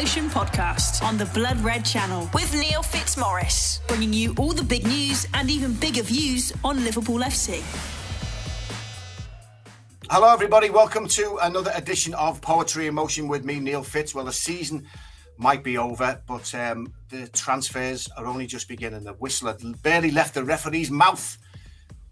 Motion podcast on the Blood Red channel with Neil Fitzmaurice, bringing you all the big news and even bigger views on Liverpool FC. Hello, everybody. Welcome to another edition of Poetry in Motion with me, Neil Fitz. Well, the season might be over, but um, the transfers are only just beginning. The whistle had barely left the referee's mouth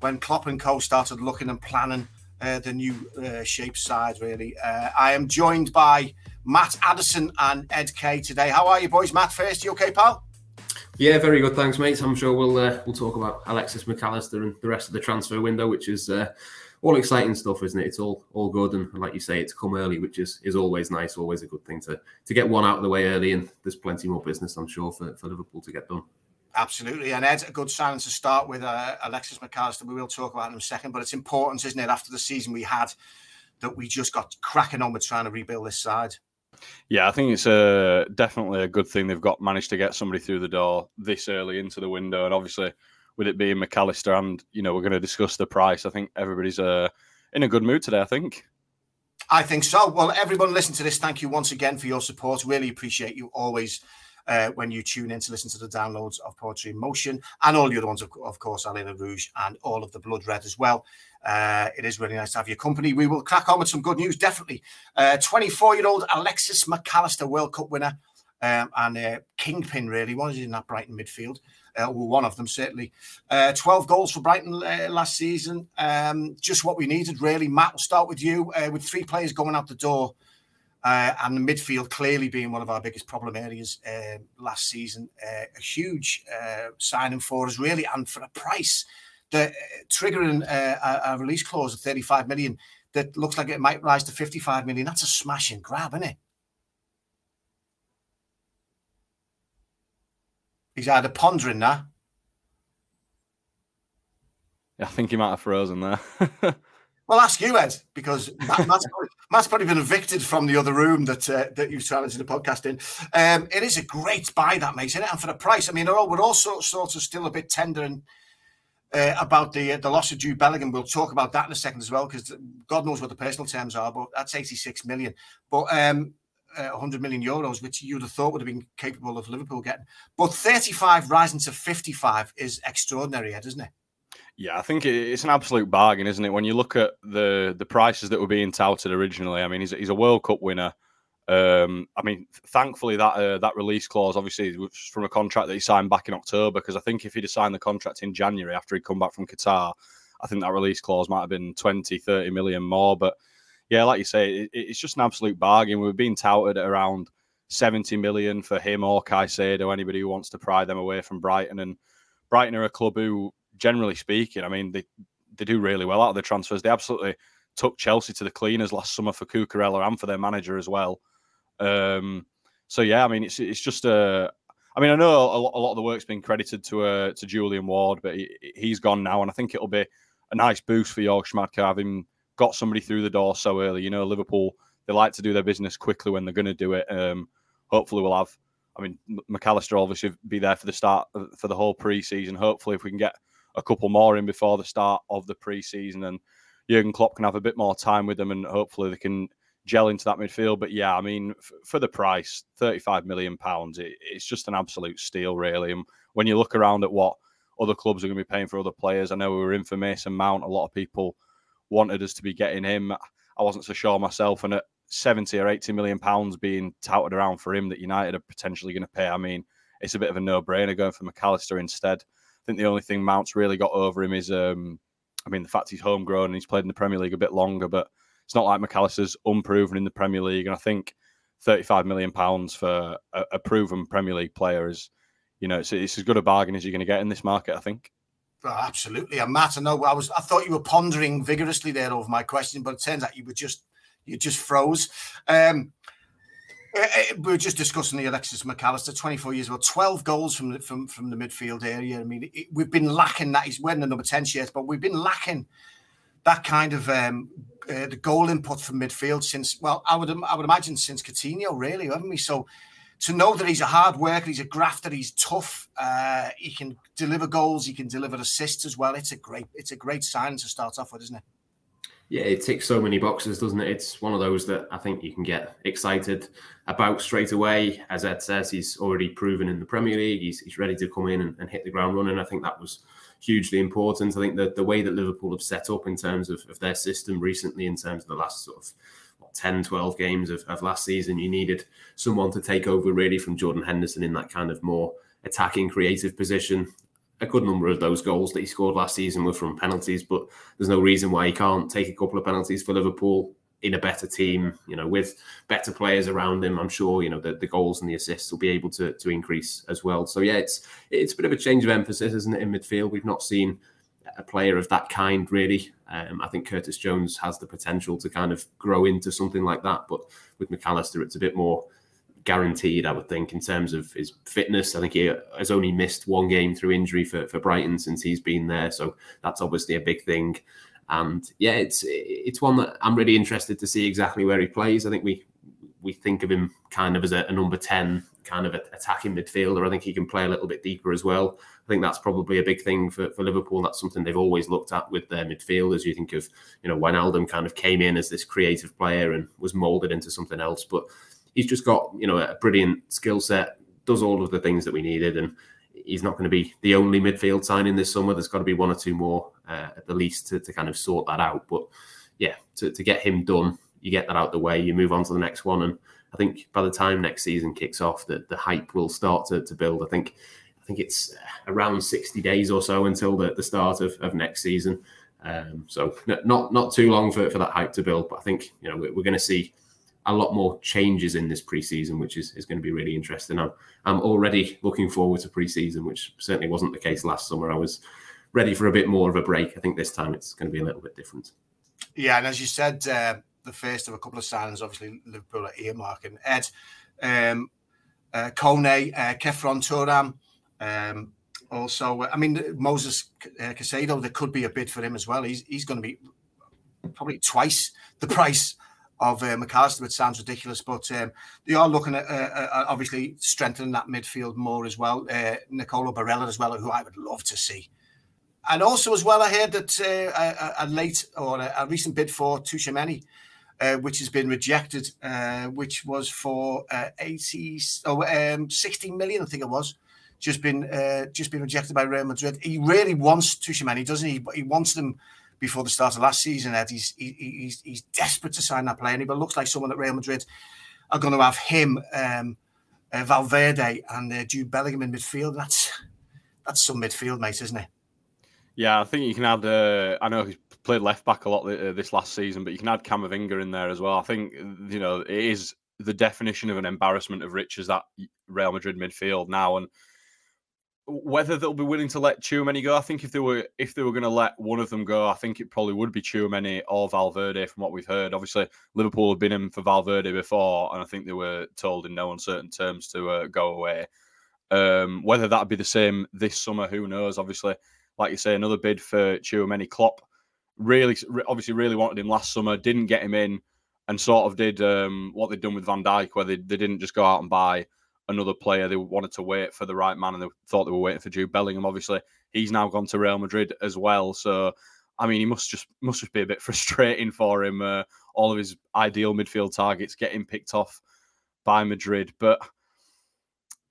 when Klopp and Co started looking and planning uh, the new uh, shape side, really. Uh, I am joined by Matt Addison and Ed Kay today. How are you, boys? Matt first, you okay, pal? Yeah, very good. Thanks, mates. I'm sure we'll uh, we'll talk about Alexis Mac Allister and the rest of the transfer window, which is uh, all exciting stuff, isn't it? It's all all good, and like you say, it's come early, which is is always nice, always a good thing to to get one out of the way early. And there's plenty more business, I'm sure, for, for Liverpool to get done. Absolutely. And Ed, a good sign to start with uh, Alexis Mac Allister. We will talk about in a second, but it's important, isn't it, after the season we had, that we just got cracking on with trying to rebuild this side. Yeah, I think it's a, definitely a good thing they've got managed to get somebody through the door this early into the window. And obviously, with it being Mac Allister, and, you know, we're going to discuss the price, I think everybody's uh, in a good mood today, I think. I think so. Well, everyone listen to this. Thank you once again for your support. Really appreciate you always uh, when you tune in to listen to the downloads of Poetry in Motion and all the other ones, of, of course, Alina Rouge and all of the Blood Red as well. Uh, it is really nice to have your company. We will crack on with some good news, definitely. 24 uh, year old Alexis Mac Allister, World Cup winner um, and uh, kingpin, really. What is in that Brighton midfield? Uh, well, one of them certainly. Uh, 12 goals for Brighton uh, last season. Um, just what we needed, really. Matt, we'll start with you. Uh, with three players going out the door, uh, and the midfield clearly being one of our biggest problem areas uh, last season. Uh, a huge uh, signing for us, really, and for a price that uh, triggering a, a, release clause of 35 million that looks like it might rise to 55 million. That's a smashing grab, isn't it? He's either pondering that. I think he might have frozen there. Well, ask you, Ed, because Matt's, probably, Matt's, probably, been evicted from the other room that uh, that you've challenged the podcast in. Um, it is a great buy, that makes it, and for the price. I mean, we're also sort of still a bit tender and uh, about the uh, the loss of Jude Bellingham. We'll talk about that in a second as well, because God knows what the personal terms are, but that's 86 million. But um, uh, 100 million euros, which you'd have thought would have been capable of Liverpool getting. But 35 rising to 55 is extraordinary, Ed, isn't it? Yeah, I think it's an absolute bargain, isn't it? When you look at the the prices that were being touted originally, I mean, he's, he's a World Cup winner. Um, I mean, thankfully that uh, that release clause obviously was from a contract that he signed back in October. Because I think if he'd have signed the contract in January after he'd come back from Qatar, I think that release clause might have been 20, 30 million more. But yeah, like you say, it, it's just an absolute bargain. We were being touted at around 70 million for him or Caicedo, anybody who wants to pry them away from Brighton. And Brighton are a club who generally speaking, I mean, they they do really well out of the transfers. They absolutely took Chelsea to the cleaners last summer for Cucurella and for their manager as well. Um, so yeah, I mean, it's it's just a. I mean, I know a lot, a lot of the work's been credited to uh, to Julian Ward, but he, he's gone now, and I think it'll be a nice boost for Jörg Schmadtke having got somebody through the door so early. You know, Liverpool they like to do their business quickly when they're going to do it. Um, hopefully, we'll have. I mean, Mac Allister obviously be there for the start for the whole pre-season. Hopefully, if we can get a couple more in before the start of the preseason, and Jurgen Klopp can have a bit more time with them, and hopefully they can gel into that midfield. But yeah, I mean, f- for the price, thirty-five million pounds, it, it's just an absolute steal, really. And when you look around at what other clubs are going to be paying for other players, I know we were in for Mason Mount. A lot of people wanted us to be getting him. I wasn't so sure myself, and at seventy or eighty million pounds being touted around for him that United are potentially going to pay, I mean, it's a bit of a no-brainer going for Mac Allister instead. Think the only thing Mount's really got over him is, um, I mean, the fact he's homegrown and he's played in the Premier League a bit longer, but it's not like Mac Allister's unproven in the Premier League. And I think 35 million pounds for a, a, proven Premier League player is, you know, it's, it's as good a bargain as you're going to get in this market, I think. Oh, absolutely. And Matt, I know I was, I thought you were pondering vigorously there over my question, but it turns out you were just you just froze. Um, we were just discussing the Alexis Mac Allister, 24 years old, 12 goals from the, from, from the midfield area. I mean, it, we've been lacking that. He's wearing the number 10 shirt, but we've been lacking that kind of um, uh, the goal input from midfield since, well, I would I would imagine since Coutinho, really, haven't we? So to know that he's a hard worker, he's a grafter, he's tough, uh, he can deliver goals, he can deliver assists as well. It's a great, it's a great sign to start off with, isn't it? Yeah, it ticks so many boxes, doesn't it? It's one of those that I think you can get excited about straight away. As Ed says, he's already proven in the Premier League. He's, he's ready to come in and, and hit the ground running. I think that was hugely important. I think that the way that Liverpool have set up in terms of, of their system recently, in terms of the last sort of what, 10, 12 games of, of last season, you needed someone to take over really from Jordan Henderson in that kind of more attacking, creative position a good number of those goals that he scored last season were from penalties, but there's no reason why he can't take a couple of penalties for Liverpool in a better team, you know, with better players around him. I'm sure, you know, the, the goals and the assists will be able to to increase as well. So yeah, it's it's a bit of a change of emphasis, isn't it, in midfield? We've not seen a player of that kind really. Um, I think Curtis Jones has the potential to kind of grow into something like that, but with Mac Allister, it's a bit more guaranteed, I would think, in terms of his fitness. I think he has only missed one game through injury for, for Brighton since he's been there. So that's obviously a big thing. And yeah, it's it's one that I'm really interested to see exactly where he plays. I think we we think of him kind of as a, a number 10 kind of attacking midfielder. I think he can play a little bit deeper as well. I think that's probably a big thing for, for Liverpool. That's something they've always looked at with their midfielders. You think of, you know, Wijnaldum kind of came in as this creative player and was molded into something else. But he's just got you know a brilliant skill set, does all of the things that we needed, and he's not going to be the only midfield signing this summer. There's got to be one or two more uh, at the least to, to kind of sort that out. But yeah, to, to get him done, you get that out the way, you move on to the next one, and I think by the time next season kicks off, that the hype will start to, to build. I think I think it's around 60 days or so until the, the start of, of next season. Um, so not not too long for, for that hype to build, but I think you know we're, we're going to see a lot more changes in this preseason, which is, is going to be really interesting. I'm, I'm already looking forward to preseason, which certainly wasn't the case last summer. I was ready for a bit more of a break. I think this time it's going to be a little bit different. Yeah, and as you said, uh, the first of a couple of signings, obviously Liverpool are earmarking Ed, um, uh, Kone, uh, Khéphren Thuram. Um, also, I mean Moses uh, Caicedo. There could be a bid for him as well. He's he's going to be probably twice the price of uh, Mac Allister, which sounds ridiculous, but um, they are looking at uh, uh, obviously strengthening that midfield more as well. Uh, Nicolo Barella as well, who I would love to see. And also as well, I heard that uh, a, a, late or a, a, recent bid for uh, which has been rejected, uh, which was for uh, 80, oh, um, 16 million, I think it was, just been just been rejected by Real Madrid. He really wants Tchouameni, doesn't he? But He wants them before the start of last season, Ed. He's, he, he's, he's desperate to sign that player. And it looks like someone at Real Madrid are going to have him, um, uh, Valverde, and uh, Jude Bellingham in midfield. That's that's some midfield, mate, isn't it? Yeah, I think you can add. Uh, I know he's played left back a lot uh, this last season, but you can add Camavinga in there as well. I think you know it is the definition of an embarrassment of riches that Real Madrid midfield now, and whether they'll be willing to let Tchouameni go, I think if they were if they were going to let one of them go, I think it probably would be Tchouameni or Valverde from what we've heard. Obviously, Liverpool have been in for Valverde before, and I think they were told in no uncertain terms to uh, go away. Um, whether that'd be the same this summer, who knows? Obviously, like you say, another bid for Tchouameni. Klopp really, obviously, really wanted him last summer, didn't get him in, and sort of did um, what they'd done with Van Dijk, where they, they didn't just go out and buy another player. They wanted to wait for the right man, and they thought they were waiting for Jude Bellingham. Obviously, he's now gone to Real Madrid as well. So, I mean, he must just must just be a bit frustrating for him. Uh, all of his ideal midfield targets getting picked off by Madrid, but.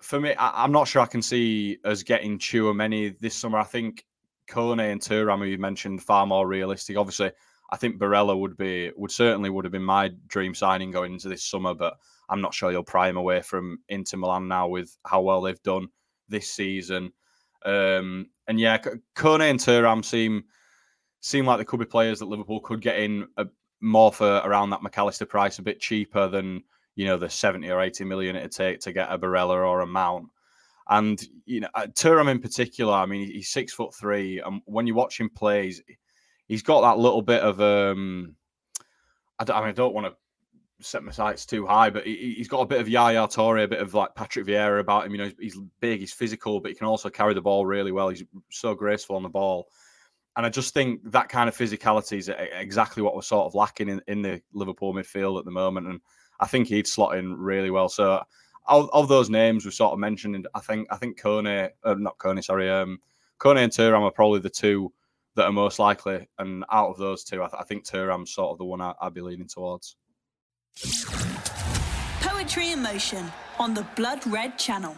For me, I, am not sure I can see us getting Tchouameni this summer. I think Kone and Thuram, who you mentioned, far more realistic. Obviously, I think Barella would be would certainly would have been my dream signing going into this summer, but I'm not sure you'll pry him away from Inter Milan now with how well they've done this season. Um, and yeah, Kone and Thuram seem seem like they could be players that Liverpool could get in a, more for around that Mac Allister price, a bit cheaper than you know the 70 or 80 million it'd take to get a Barella or a Mount. And you know, uh, Thuram in particular, I mean, he's six foot three, and when you watch him play, he's, he's got that little bit of um, I don't, I, mean, I don't want to set my sights too high, but he, has got a bit of Yaya Toure, a bit of like Patrick Vieira about him. You know, he's, he's big, he's physical, but he can also carry the ball really well. He's so graceful on the ball. And I just think that kind of physicality is exactly what we're sort of lacking in, in the Liverpool midfield at the moment. And I think he'd slot in really well. So of, of those names we've sort of mentioned, I think I think Kone, uh, not Kone, sorry, um, Kone and Thuram are probably the two that are most likely. And out of those two, I, th- I think Thuram's sort of the one I, I'd be leaning towards. Poetry in Motion on the Blood Red Channel.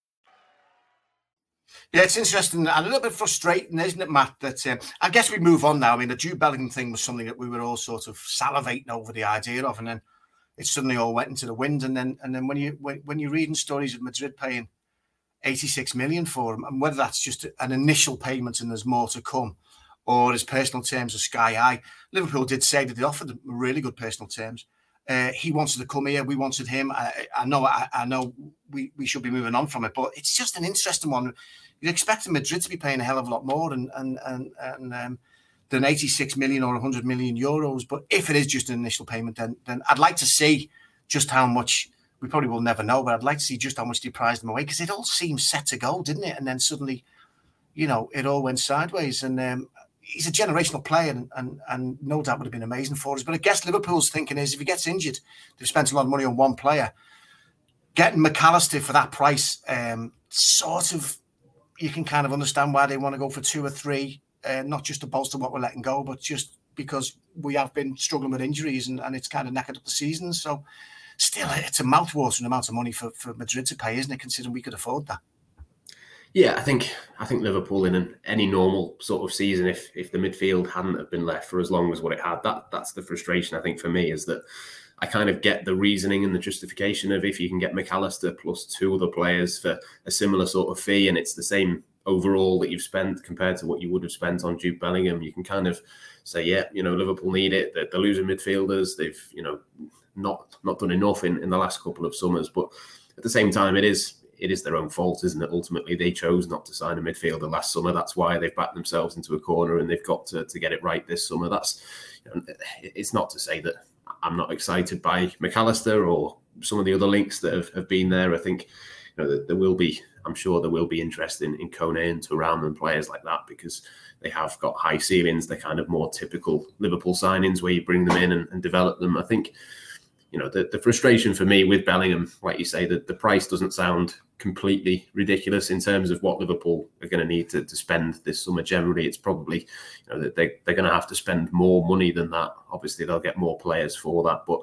Yeah, it's interesting and a little bit frustrating, isn't it, Matt? That um, I guess we move on now. I mean, the Jude Bellingham thing was something that we were all sort of salivating over the idea of, and then it suddenly all went into the wind. And then, and then when you when, when you're reading stories of Madrid paying 86 million for him, and whether that's just an initial payment and there's more to come, or his personal terms are sky high. Liverpool did say that they offered really good personal terms. Uh, he wanted to come here. We wanted him. I, I know. I, I, know. We, we should be moving on from it, but it's just an interesting one You're expecting Madrid to be paying a hell of a lot more and and and, and um, than 86 million or 100 million euros. But if it is just an initial payment, then then I'd like to see just how much. We probably will never know, but I'd like to see just how much they priced them away because it all seemed set to go, didn't it? And then suddenly, you know, it all went sideways. And um, he's a generational player, and, and and no doubt would have been amazing for us. But I guess Liverpool's thinking is if he gets injured, they've spent a lot of money on one player. Getting Mac Allister for that price um, sort of you can kind of understand why they want to go for two or three, uh, not just to bolster what we're letting go, but just because we have been struggling with injuries and, and it's kind of knackered up the season. So still, it's a mouthwatering amount of money for, for Madrid to pay, isn't it? Considering we could afford that. Yeah, I think I think Liverpool in an, any normal sort of season, if if the midfield hadn't have been left for as long as what it had, that that's the frustration I think for me is that I kind of get the reasoning and the justification of if you can get Mac Allister plus two other players for a similar sort of fee and it's the same overall that you've spent compared to what you would have spent on Jude Bellingham, you can kind of say, yeah, you know, Liverpool need it. They're, they're losing midfielders. They've, you know, not not done enough in, in the last couple of summers. But at the same time, it is it is their own fault, isn't it? Ultimately, they chose not to sign a midfielder last summer. That's why they've backed themselves into a corner and they've got to, to get it right this summer. That's you know, it's not to say that I'm not excited by Mac Allister or some of the other links that have, have been there. I think you know there will be, I'm sure there will be interest in, in Kone and Thuram and players like that because they have got high ceilings. They're kind of more typical Liverpool signings where you bring them in and, and develop them. I think you know the, the frustration for me with Bellingham, like you say, that the price doesn't sound completely ridiculous in terms of what Liverpool are going to need to, to spend this summer. Generally, it's probably you know they they're going to have to spend more money than that. Obviously, they'll get more players for that, but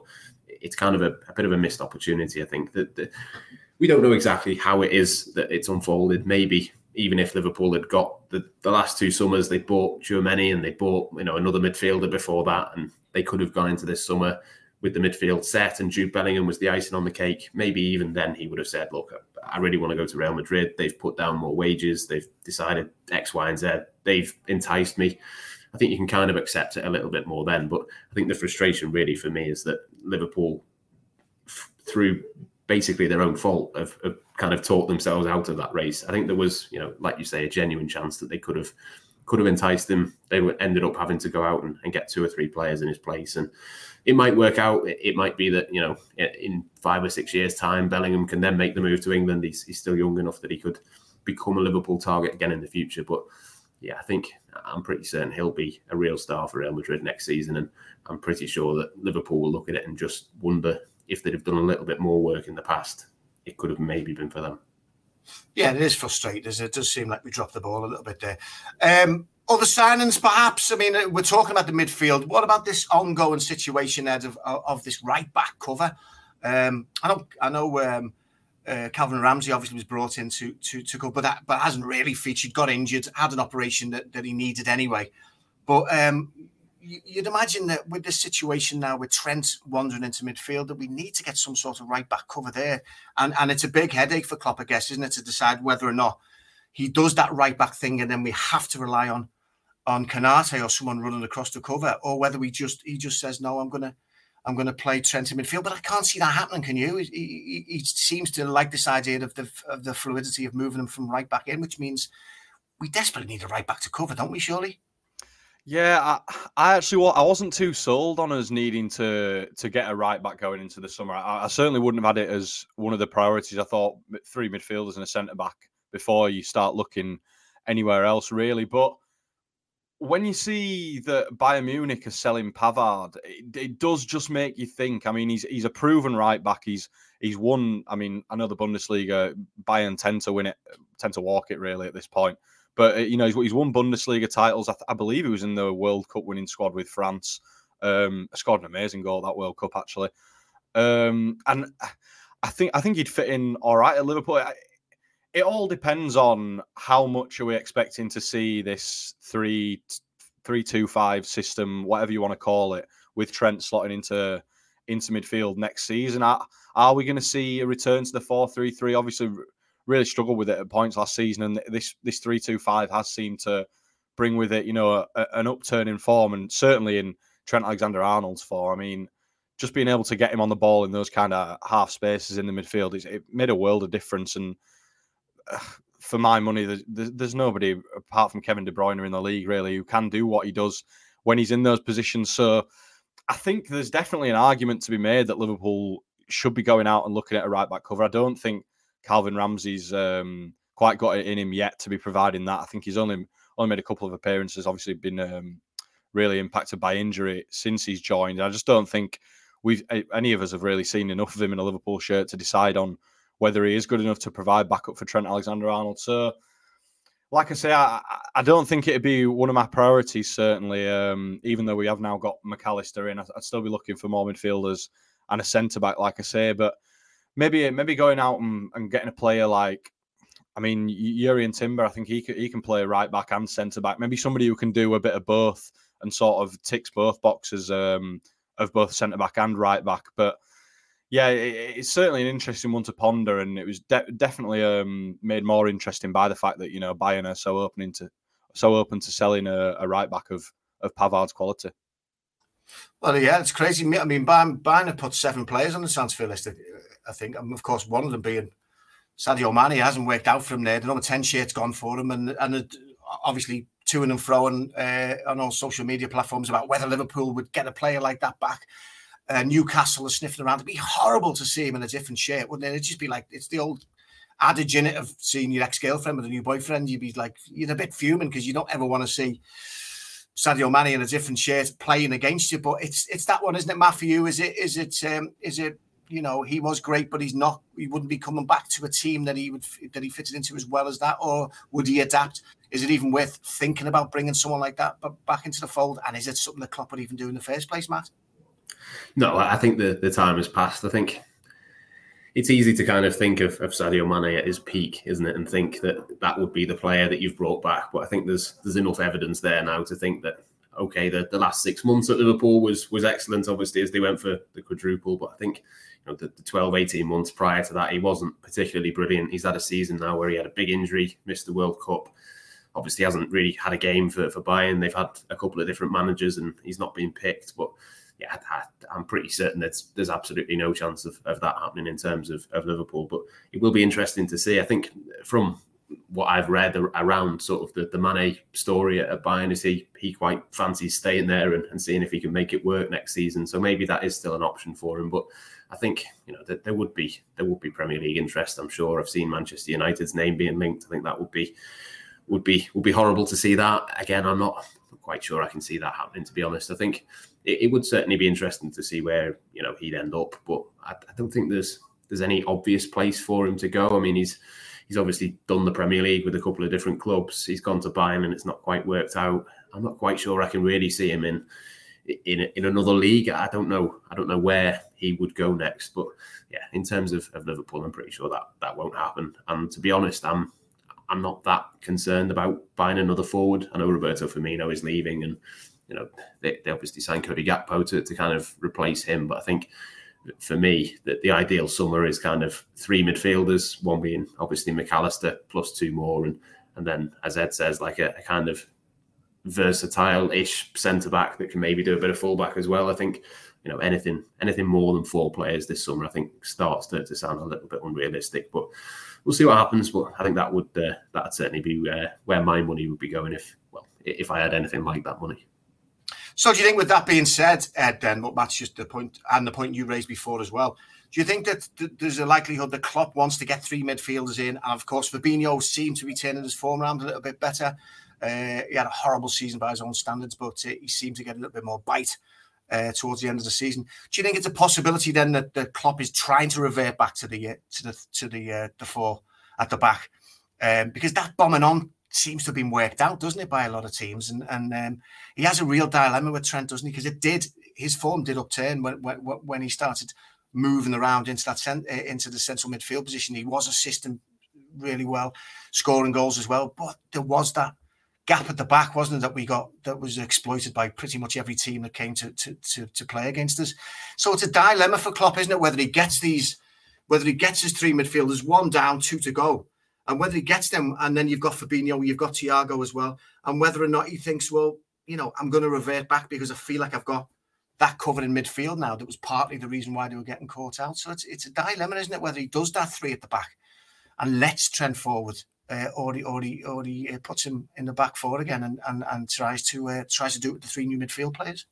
it's kind of a, a bit of a missed opportunity. I think that, that we don't know exactly how it is that it's unfolded. Maybe even if Liverpool had got the, the last two summers, they bought Tchouameni and they bought you know another midfielder before that, and they could have gone into this summer with the midfield set and Jude Bellingham was the icing on the cake, maybe even then he would have said, Look, I really want to go to Real Madrid. They've put down more wages. They've decided X, Y, and Z. They've enticed me. I think you can kind of accept it a little bit more then. But I think the frustration really for me is that Liverpool, f- through basically their own fault, have, have kind of talked themselves out of that race. I think there was, you know, like you say, a genuine chance that they could have could have enticed him. They ended up having to go out and, and get two or three players in his place. And it might work out. It might be that you know in five or six years' time, Bellingham can then make the move to England. He's, he's still young enough that he could become a Liverpool target again in the future. But yeah, I think I'm pretty certain he'll be a real star for Real Madrid next season, and I'm pretty sure that Liverpool will look at it and just wonder if they'd have done a little bit more work in the past. It could have maybe been for them. Yeah, it is frustrating. It does seem like we dropped the ball a little bit there. Um, other signings, perhaps. I mean, we're talking about the midfield. What about this ongoing situation, Ed, of, of this right back cover? Um, I know, I know. Um, uh, Calvin Ramsey obviously was brought in to to to go, but that but hasn't really featured. Got injured, had an operation that, that he needed anyway. But um, you'd imagine that with this situation now with Trent wandering into midfield, that we need to get some sort of right back cover there, and and it's a big headache for Klopp, I guess, isn't it, to decide whether or not he does that right back thing, and then we have to rely on on Konate or someone running across the cover, or whether we just he just says no, I'm gonna I'm gonna play Trent in midfield, but I can't see that happening. Can you? He, he, he seems to like this idea of the of the fluidity of moving him from right back in, which means we desperately need a right back to cover, don't we? Surely. Yeah, I, I actually I wasn't too sold on us needing to to get a right back going into the summer. I, I, certainly wouldn't have had it as one of the priorities. I thought three midfielders and a centre back before you start looking anywhere else, really. But when you see that Bayern Munich are selling Pavard, it, it, does just make you think. I mean, he's he's a proven right back. He's he's won. I mean, I know the Bundesliga Bayern tend to win it, tend to walk it really at this point. But uh, you know, he's, he's won Bundesliga titles. I, th- I, believe he was in the World Cup winning squad with France. Um, scored an amazing goal that World Cup actually. Um, and I think I think he'd fit in all right at Liverpool. It all depends on how much are we expecting to see this three three two five system, whatever you want to call it, with Trent slotting into into midfield next season. Are, are we going to see a return to the four three three? Obviously, really struggled with it at points last season, and this this three two five has seemed to bring with it, you know, a, an upturn in form, and certainly in Trent Alexander Arnold's form. I mean, just being able to get him on the ball in those kind of half spaces in the midfield, it made a world of difference. And for my money, there's, there's nobody apart from Kevin De Bruyne in the league really who can do what he does when he's in those positions. So I think there's definitely an argument to be made that Liverpool should be going out and looking at a right back cover. I don't think Calvin Ramsey's um, quite got it in him yet to be providing that. I think he's only only made a couple of appearances. Obviously, been um, really impacted by injury since he's joined. I just don't think we've any of us have really seen enough of him in a Liverpool shirt to decide on whether he is good enough to provide backup for Trent Alexander-Arnold. So, like I say, I, I don't think it'd be one of my priorities. Certainly, um, even though we have now got Mac Allister in, I'd still be looking for more midfielders and a centre back, like I say. But maybe maybe going out and, and getting a player like I mean, Jurrien Timber, I think he can, he can play right back and centre back. Maybe somebody who can do a bit of both and sort of ticks both boxes um, of both centre back and right back. But yeah, it, it's certainly an interesting one to ponder, and it was de- definitely um, made more interesting by the fact that you know Bayern are so open into so open to selling a, a right back of of Pavard's quality. Well, yeah, it's crazy. I mean, Bayern, Bayern have put seven players on the transfer list I think. And of course, one of them being Sadio Mane hasn't worked out for him there. The number 10 shirt's gone for him. And, and obviously, to and fro uh, on all social media platforms about whether Liverpool would get a player like that back. Uh, Newcastle are sniffing around. It'd be horrible to see him in a different shape, wouldn't it? It'd just be like, it's the old adage in it of seeing your ex girlfriend with a new boyfriend. You'd be like, you're a bit fuming because you don't ever want to see Sadio Mane in a different shirt playing against you. But it's it's that one, isn't it, Matt? For you, is it is it um, is it you know he was great, but he's not. He wouldn't be coming back to a team that he would that he fitted into as well as that, or would he adapt? Is it even worth thinking about bringing someone like that back into the fold? And is it something that Klopp would even do in the first place, Matt? No, I think the the time has passed. I think it's easy to kind of think of, of Sadio Mane at his peak, isn't it, and think that that would be the player that you've brought back. But I think there's there's enough evidence there now to think that okay, the, the last six months at Liverpool was was excellent, obviously, as they went for the quadruple. But I think you know, the, the 12, 18 months prior to that, he wasn't particularly brilliant. He's had a season now where he had a big injury, missed the World Cup. Obviously, hasn't really had a game for, for Bayern. They've had a couple of different managers and he's not been picked. But yeah, I, am pretty certain that there's absolutely no chance of, of that happening in terms of, of Liverpool. But it will be interesting to see. I think from what I've read around sort of the, the Mane story at Bayern is he he quite fancies staying there and, and seeing if he can make it work next season. So maybe that is still an option for him. But I think you know that there would be there would be Premier League interest. I'm sure. I've seen Manchester United's name being linked. I think that would be would be would be horrible to see that again. I'm not quite sure I can see that happening. To be honest, I think it, it would certainly be interesting to see where you know he'd end up. But I, I don't think there's there's any obvious place for him to go. I mean, he's he's obviously done the Premier League with a couple of different clubs. He's gone to Bayern and it's not quite worked out. I'm not quite sure I can really see him in in in another league. I don't know. I don't know where he would go next. But yeah, in terms of, of Liverpool, I'm pretty sure that that won't happen. And to be honest, I'm I'm not that concerned about buying another forward. I know Roberto Firmino is leaving, and you know, they, they obviously signed Cody Gakpo to, to kind of replace him. But I think for me, that the ideal summer is kind of three midfielders, one being obviously Mac Allister plus two more, and and then as Ed says, like a, a kind of versatile-ish centre back that can maybe do a bit of fullback as well. I think you know anything anything more than four players this summer, I think starts to, to sound a little bit unrealistic. But we'll see what happens. But I think that would uh, that'd certainly be where, where my money would be going if well if I had anything like that money. So, do you think, with that being said, Ed, then, but that's just the point, and the point you raised before as well. Do you think that th- there's a likelihood that Klopp wants to get three midfielders in? And of course, Fabinho seemed to be turning his form around a little bit better. Uh, he had a horrible season by his own standards, but uh, he seemed to get a little bit more bite uh, towards the end of the season. Do you think it's a possibility then that the Klopp is trying to revert back to the uh, to the to the uh, the four at the back? Um, because that bombing on seems to have been worked out, doesn't it, by a lot of teams? And and um, he has a real dilemma with Trent, doesn't he? Because it did his form did upturn when, when when he started moving around into that cent- uh, into the central midfield position. He was assisting really well, scoring goals as well. But there was that gap at the back, wasn't it, that we got that was exploited by pretty much every team that came to to to, to play against us. So it's a dilemma for Klopp, isn't it? Whether he gets these, whether he gets his three midfielders, one down, two to go and whether he gets them, and then you've got Fabinho, you've got Thiago as well, and whether or not he thinks, well, you know, I'm going to revert back because I feel like I've got that covered in midfield now. That was partly the reason why they were getting caught out. So it's it's a dilemma, isn't it? Whether he does that three at the back and lets Trent forward, uh, or he or he or he uh, puts him in the back four again and and, and tries to uh, tries to do it with the three new midfield players.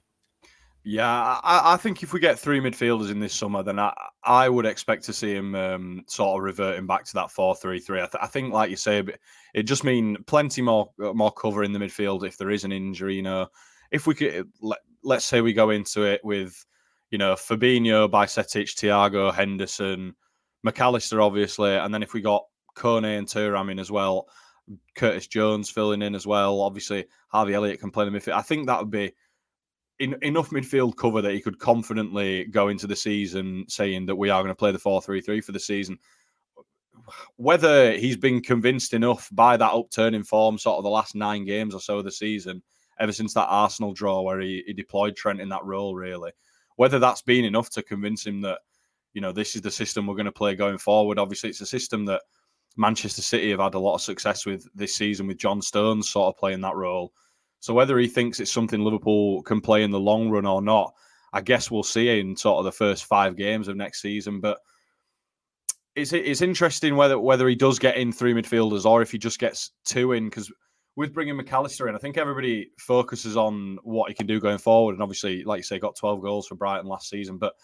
Yeah, I, I, think if we get three midfielders in this summer, then I, I would expect to see him um, sort of reverting back to that four-three-three. I, th- I, think, like you say, it just mean plenty more uh, more cover in the midfield if there is an injury. You know, if we could let, let's say we go into it with, you know, Fabinho, Bajcetic, Thiago, Henderson, Mac Allister, obviously, and then if we got Kone and Thuram in as well, Curtis Jones filling in as well. Obviously, Harvey Elliott can play the midfield. I think that would be in, enough midfield cover that he could confidently go into the season saying that we are going to play the 4-3-3 for the season. Whether he's been convinced enough by that upturn in form, sort of the last nine games or so of the season, ever since that Arsenal draw where he, he deployed Trent in that role, really, whether that's been enough to convince him that, you know, this is the system we're going to play going forward. Obviously, it's a system that Manchester City have had a lot of success with this season with John Stones sort of playing that role so whether he thinks it's something Liverpool can play in the long run or not, I guess we'll see in sort of the first five games of next season. But it's it's interesting whether whether he does get in three midfielders or if he just gets two in because with bringing Mac Allister in, I think everybody focuses on what he can do going forward. And obviously, like you say, got 12 goals for Brighton last season. But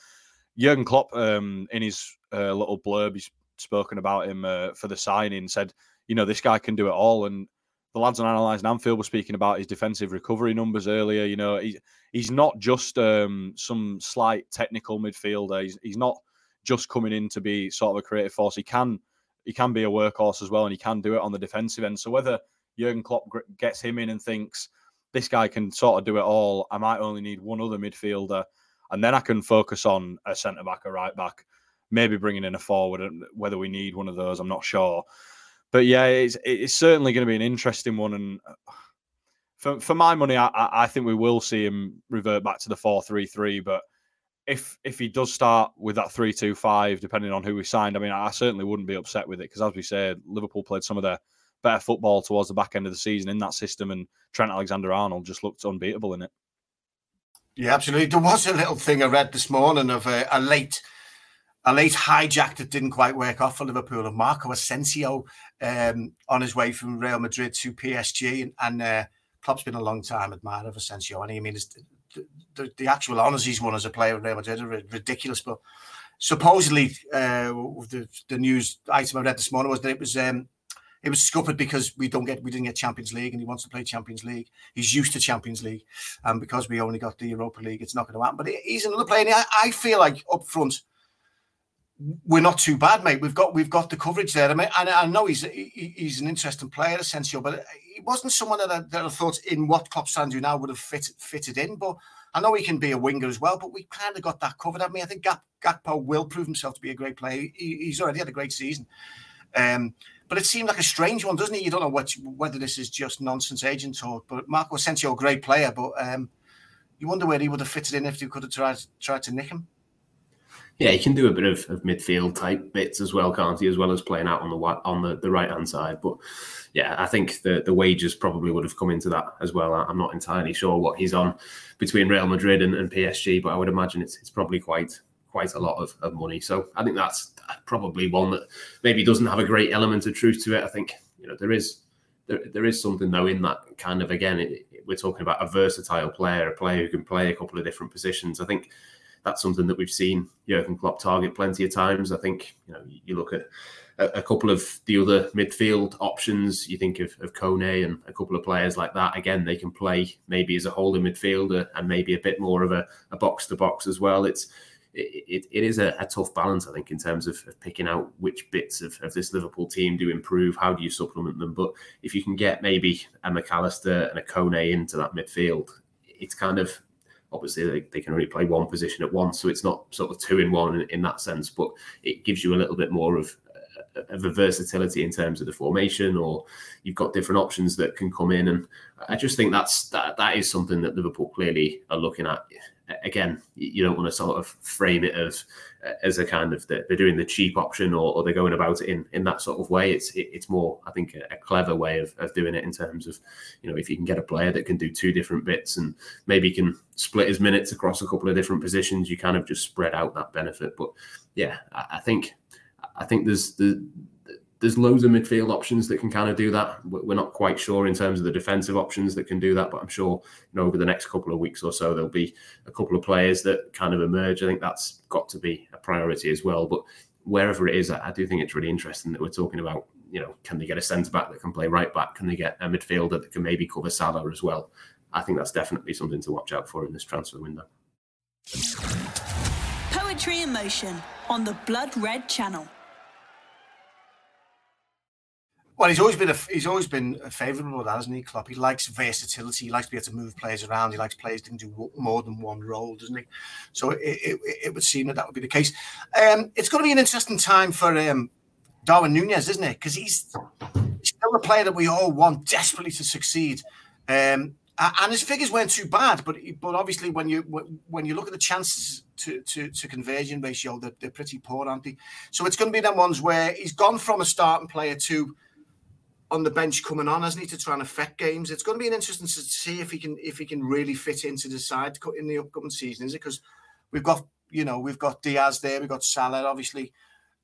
Jurgen Klopp, um, in his uh, little blurb, he's spoken about him uh, for the signing, said, you know, this guy can do it all. And the lads on Analysing Anfield were speaking about his defensive recovery numbers earlier. You know, he, he's not just um, some slight technical midfielder. He's, he's not just coming in to be sort of a creative force. He can he can be a workhorse as well, and he can do it on the defensive end. So whether Jurgen Klopp gets him in and thinks this guy can sort of do it all, I might only need one other midfielder, and then I can focus on a centre back, a right back, maybe bringing in a forward. And Whether we need one of those, I'm not sure but yeah, it's it's certainly going to be an interesting one. And uh, for for my money, I, I think we will see him revert back to the four three three. But if if he does start with that three two five, depending on who we signed, I mean, I certainly wouldn't be upset with it because, as we said, Liverpool played some of their better football towards the back end of the season in that system, and Trent Alexander Arnold just looked unbeatable in it. Yeah, absolutely. There was a little thing I read this morning of a, a late a late hijack that didn't quite work off for Liverpool of Marco Asensio um, on his way from Real Madrid to PSG. And, and uh, Klopp's been a long time admirer of Asensio. And I mean, the, the, the, actual honours he's won as a player in Real Madrid are ridiculous. But supposedly, uh, the, the news item I read this morning was that it was um, it was scuppered because we don't get we didn't get Champions League and he wants to play Champions League. He's used to Champions League, and because we only got the Europa League, it's not going to happen. But he's another player. I, I feel like up front we're not too bad, mate. We've got we've got the coverage there. I mean, and I know he's he, he's an interesting player, Asensio, but he wasn't someone that I, that I thought in what Klopp's trying to do now would have fit, fitted in. But I know he can be a winger as well. But we kind of got that covered. I mean, I think Gak, Gakpo will prove himself to be a great player. He, he's already had a great season. Um, but it seemed like a strange one, doesn't it? You don't know what, whether this is just nonsense agent talk. But Marco Asensio, great player, but um, you wonder where he would have fitted in if you could have tried tried to nick him. Yeah, he can do a bit of, of midfield type bits as well, can't he? As well as playing out on the on the, the right hand side. But yeah, I think the the wages probably would have come into that as well. I'm not entirely sure what he's on between Real Madrid and, and PSG, but I would imagine it's it's probably quite quite a lot of, of money. So I think that's uh, probably one that maybe doesn't have a great element of truth to it. I think you know there is there, there is something though in that kind of again it, it, we're talking about a versatile player, a player who can play a couple of different positions. I think that's something that we've seen Jurgen Klopp target plenty of times. I think you know you look at a, couple of the other midfield options. You think of, of Kone and a couple of players like that. Again, they can play maybe as a holding midfielder and maybe a bit more of a, a box to box as well. It's it, it is a, a, tough balance, I think, in terms of, of picking out which bits of, of, this Liverpool team do improve. How do you supplement them? But if you can get maybe a Mac Allister and a Kone into that midfield, it's kind of obviously they, they can only play one position at once, so it's not sort of two in one in, in that sense. But it gives you a little bit more of uh, of a versatility in terms of the formation, or you've got different options that can come in. And I just think that's that that is something that Liverpool clearly are looking at. Again, you don't want to sort of frame it as uh, as a kind of they're doing the cheap option or, or they're going about it in, in that sort of way. It's it, it's more, I think, a, a, clever way of, of doing it in terms of, you know, if you can get a player that can do two different bits and maybe can split his minutes across a couple of different positions, you kind of just spread out that benefit. But yeah, I, I think I think there's the there's loads of midfield options that can kind of do that. We're not quite sure in terms of the defensive options that can do that, but I'm sure you know over the next couple of weeks or so there'll be a couple of players that kind of emerge. I think that's got to be a priority as well. But wherever it is, I do think it's really interesting that we're talking about. You know, can they get a centre back that can play right back? Can they get a midfielder that can maybe cover Salah as well? I think that's definitely something to watch out for in this transfer window. Poetry in motion on the Blood Red Channel. Well, he's always been a, he's always been favourable with that, hasn't he, Klopp? He likes versatility. He likes to be able to move players around. He likes players that can do more than one role, doesn't he? So it, it, it would seem that that would be the case. Um, it's going to be an interesting time for um, Darwin Nunez, isn't it? Because he's, still a player that we all want desperately to succeed. Um, and his figures weren't too bad, but but obviously when you when you look at the chances to to, to conversion ratio, they're, they're pretty poor, aren't they? So it's going to be them ones where he's gone from a starting player to on the bench coming on, hasn't he, to try and affect games? It's going to be an interesting to see if he can if he can really fit into the side in the upcoming season, is it? Because we've got you know we've got Diaz there, we've got Salah, obviously,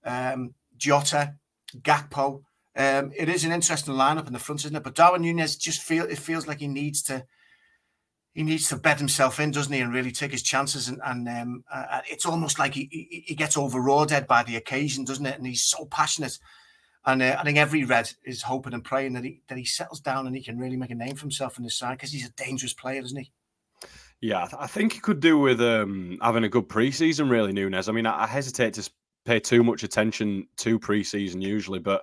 um, Jota, Gakpo. Um, it is an interesting lineup in the front, isn't it? But Darwin Nunez just feel it feels like he needs to he needs to bed himself in, doesn't he, and really take his chances. And, and um, uh, it's almost like he, he, he gets overawed by the occasion, doesn't it? And he's so passionate and uh, I think every Red is hoping and praying that he that he settles down and he can really make a name for himself in this side because he's a dangerous player, isn't he? Yeah, I think he could do with um, having a good preseason. Really, Nunez. I mean, I, I hesitate to pay too much attention to preseason usually, but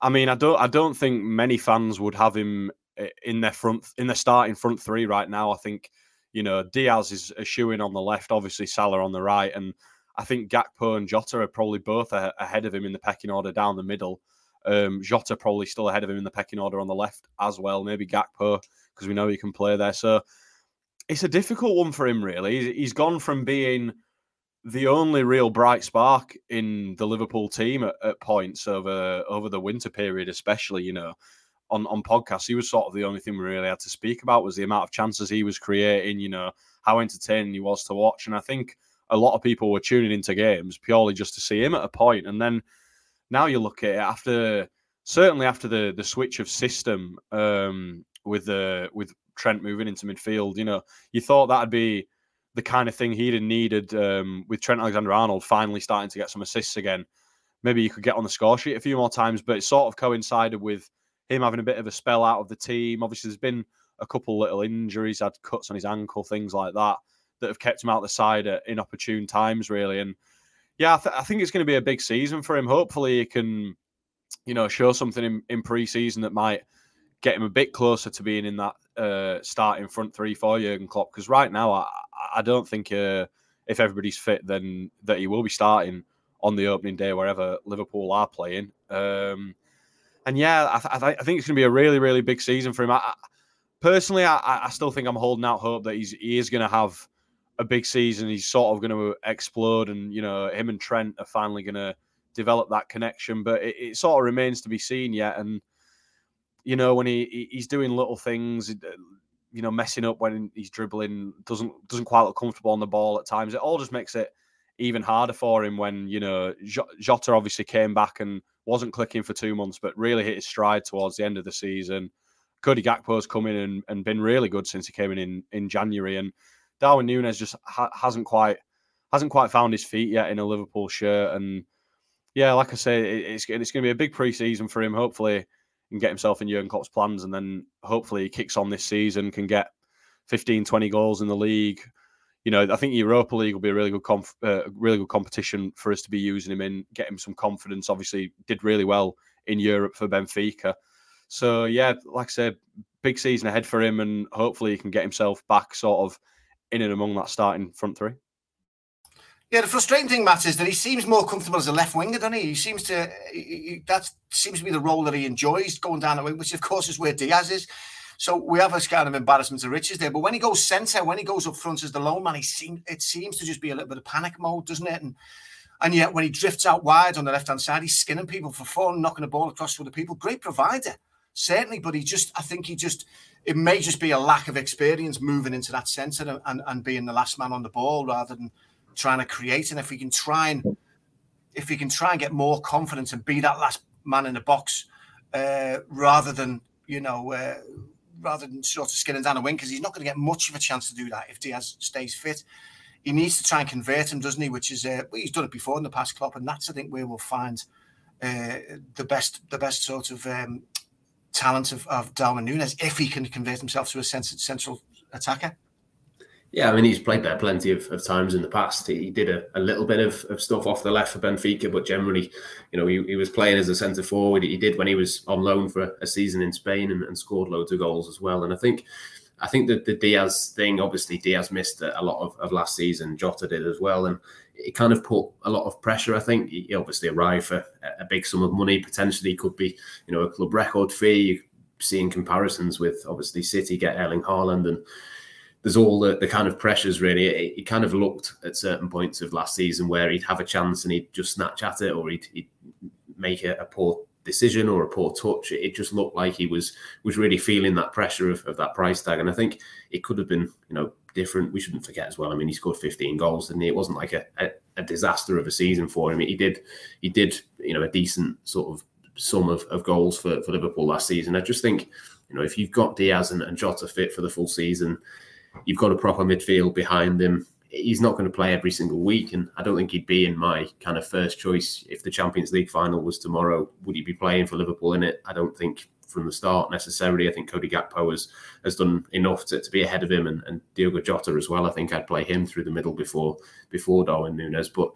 I mean, I don't I don't think many fans would have him eh, in their front in the starting front three right now. I think you know Diaz is a shoe in on the left, obviously Salah on the right, and I think Gakpo and Jota are probably both a- ahead of him in the pecking order down the middle. Um, Jota probably still ahead of him in the pecking order on the left as well. Maybe Gakpo because we know he can play there. So it's a difficult one for him. Really, he's gone from being the only real bright spark in the Liverpool team at, at points over over the winter period, especially. You know, on on podcasts, he was sort of the only thing we really had to speak about was the amount of chances he was creating. You know, how entertaining he was to watch, and I think a lot of people were tuning into games purely just to see him at a point, and then now you look at it after certainly after the the switch of system um, with the with Trent moving into midfield, you know, you thought that'd be the kind of thing he'd have needed um, with Trent Alexander Arnold finally starting to get some assists again. Maybe you could get on the score sheet a few more times, but it sort of coincided with him having a bit of a spell out of the team. Obviously, there's been a couple little injuries, had cuts on his ankle, things like that, that have kept him out the side at inopportune times, really. And yeah, I, th- I, think it's going to be a big season for him. Hopefully, he can, you know, show something in, in pre-season that might get him a bit closer to being in that uh, starting front three for Jurgen Klopp. Because right now, I, I don't think uh, if everybody's fit, then that he will be starting on the opening day wherever Liverpool are playing. Um, and yeah, I, th- I, think it's going to be a really, really big season for him. I, personally, I, I still think I'm holding out hope that he's he is going to have a big season. He's sort of going to explode, and you know, him and Trent are finally going to develop that connection. But it, it, sort of remains to be seen yet. And you know, when he he's doing little things, uh, you know, messing up when he's dribbling, doesn't doesn't quite look comfortable on the ball at times. It all just makes it even harder for him when you know Jota obviously came back and wasn't clicking for two months, but really hit his stride towards the end of the season. Cody Gakpo's come in and, and been really good since he came in in, in January, and Darwin Nunez just ha- hasn't quite hasn't quite found his feet yet in a Liverpool shirt. And yeah, like I say, it's it's going to be a big preseason for him. Hopefully, and get himself in Jurgen Klopp's plans, and then hopefully he kicks on this season, can get 15, 20 goals in the league. You know, I think Europa League will be a really good, uh, really good competition for us to be using him in, get him some confidence. Obviously, did really well in Europe for Benfica. So yeah, like I said, big season ahead for him, and hopefully he can get himself back sort of in and among that starting front three. Yeah, the frustrating thing, Matt, is that he seems more comfortable as a left winger, doesn't he? He seems to he, that seems to be the role that he enjoys going down the wing, which of course is where Diaz is. So we have a kind of embarrassment of riches there. But when he goes centre, when he goes up front as the lone man, he seems it seems to just be a little bit of panic mode, doesn't it? And and yet when he drifts out wide on the left hand side, he's skinning people for fun, knocking the ball across to other people. Great provider, certainly. But he just, I think he just, it may just be a lack of experience moving into that centre and, and, and being the last man on the ball rather than trying to create. And if we can try and if we can try and get more confidence and be that last man in the box, uh, rather than you know, uh, rather than sort of skinning down a wing, because he's not going to get much of a chance to do that if Diaz stays fit. He needs to try and convert him, doesn't he? Which is uh, he's done it before in the past, Klopp, and that's I think where we'll find uh, the best the best sort of um, talent of, of Darwin Nunez if he can convert himself to a central attacker. Yeah, I mean, he's played there plenty of, of times in the past. He, he did a, a, little bit of, of, stuff off the left for Benfica, but generally, you know, he, he was playing as a centre forward. He did when he was on loan for a season in Spain and, and scored loads of goals as well. And I think, I think that the Diaz thing, obviously, Diaz missed a lot of, of last season. Jota did as well, and it kind of put a lot of pressure. I think he obviously arrived for a big sum of money. Potentially, could be, you know, a club record fee. You seeing comparisons with obviously City get Erling Haaland and there's all the, the kind of pressures really. It, it, kind of looked at certain points of last season where he'd have a chance and he'd just snatch at it or he'd, he'd make a, a, poor decision or a poor touch. It, it, just looked like he was was really feeling that pressure of, of that price tag. And I think it could have been, you know, different. We shouldn't forget as well. I mean, he scored 15 goals, and It wasn't like a, a, a, disaster of a season for him. He did he did, you know, a decent sort of sum of, of goals for, for Liverpool last season. I just think, you know, if you've got Diaz and, and Jota fit for the full season, You've got a proper midfield behind him. He's not going to play every single week, and I don't think he'd be in my kind of first choice if the Champions League final was tomorrow. Would he be playing for Liverpool in it? I don't think from the start necessarily. I think Cody Gakpo has has done enough to, to be ahead of him, and, and Diogo Jota as well. I think I'd play him through the middle before before Darwin Nunez, but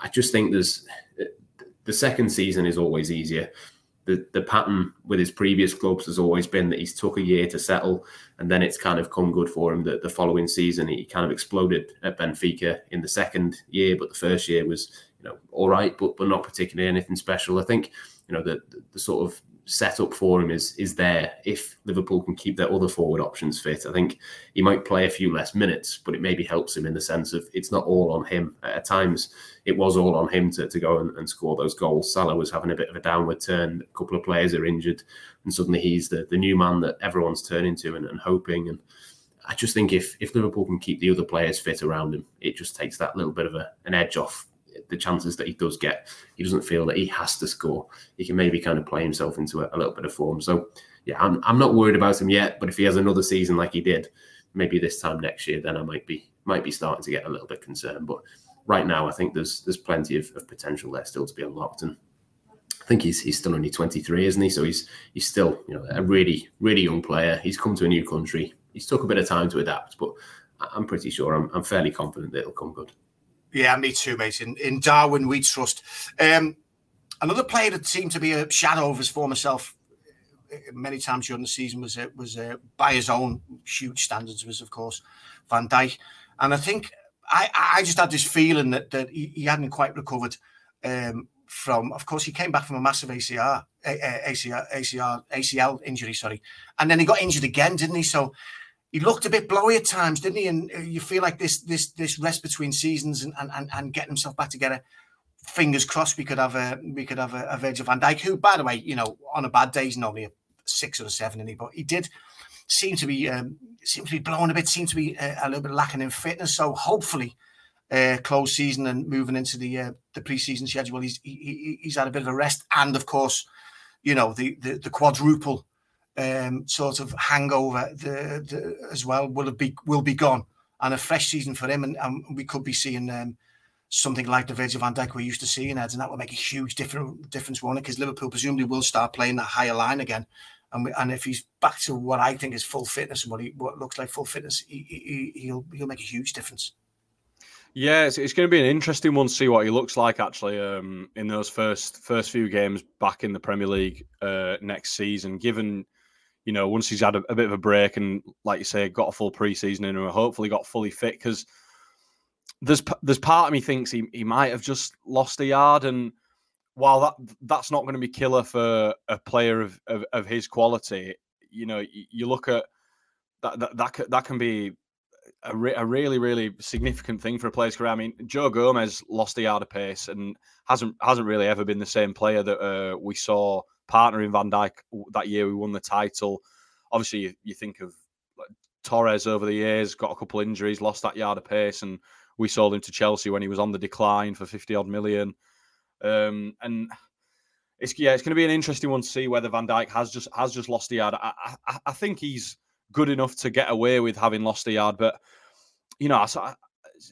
I just think there's the second season is always easier the, the pattern with his previous clubs has always been that he's took a year to settle and then it's kind of come good for him that the following season he kind of exploded at Benfica in the second year but the first year was you know all right but but not particularly anything special I think you know the the, the sort of setup for him is is there if Liverpool can keep their other forward options fit. I think he might play a few less minutes, but it maybe helps him in the sense of it's not all on him. At times, it was all on him to, to go and, and score those goals. Salah was having a bit of a downward turn. A couple of players are injured, and suddenly he's the, the new man that everyone's turning to and, and hoping. And I just think if if Liverpool can keep the other players fit around him, it just takes that little bit of a, an edge off the chances that he does get, he doesn't feel that he has to score. He can maybe kind of play himself into a, a little bit of form. So yeah, I'm I'm not worried about him yet. But if he has another season like he did, maybe this time next year, then I might be might be starting to get a little bit concerned. But right now, I think there's there's plenty of, of potential there still to be unlocked. And I think he's he's still only 23, isn't he? So he's he's still you know a really really young player. He's come to a new country. He's took a bit of time to adapt, but I'm pretty sure I'm, I'm fairly confident that it'll come good. Yeah, me too, mate. In, in Darwin, we trust. Um, another player that seemed to be a shadow of his former self uh, many times during the season was uh, was uh, by his own huge standards was of course Van Dijk, and I think I I just had this feeling that that he, he hadn't quite recovered um, from, of course, he came back from a massive ACR, ACR, ACR, ACL injury, sorry, and then he got injured again, didn't he? So he looked a bit blowy at times, didn't he? And uh, you feel like this this this rest between seasons and and, and getting himself back together. Fingers crossed, we could have a we could have a, a Virgil Van Dijk, who, by the way, you know, on a bad day, he's normally a six or a seven, and he but he did seem to be um, seem to be blowing a bit, seem to be a, uh, a little bit lacking in fitness. So hopefully, uh, close season and moving into the uh, the preseason schedule, he's he, he's had a bit of a rest, and of course, you know the the, the quadruple um, sort of hangover the, the, as well will be will be gone, and a fresh season for him, and, and we could be seeing. Um, something like the Virgil van Dijk we're used to seeing, Ed, and that will make a huge different difference, won't it? Because Liverpool presumably will start playing that higher line again, and we, and if he's back to what I think is full fitness and what he what looks like full fitness, he, he, he'll he'll make a huge difference. Yeah, it's, it's, going to be an interesting one to see what he looks like actually um, in those first first few games back in the Premier League uh, next season. Given you know once he's had a, a, bit of a break and like you say got a full preseason in and hopefully got fully fit because there's there's part of me thinks he, he might have just lost a yard and while that that's not going to be killer for a player of, of, of his quality, you know, you, you look at that, that that that can be a, re- a, really really significant thing for a player's career. I mean, Joe Gomez lost a yard of pace and hasn't hasn't really ever been the same player that uh, we saw partnering Van Dijk that year we won the title. Obviously, you, you think of Torres over the years, got a couple injuries, lost that yard of pace, and we sold him to Chelsea when he was on the decline for fifty odd million. Um, and it's yeah, it's going to be an interesting one to see whether Van Dijk has just has just lost the yard. I, I, I think he's good enough to get away with having lost a yard, but you know, I saw,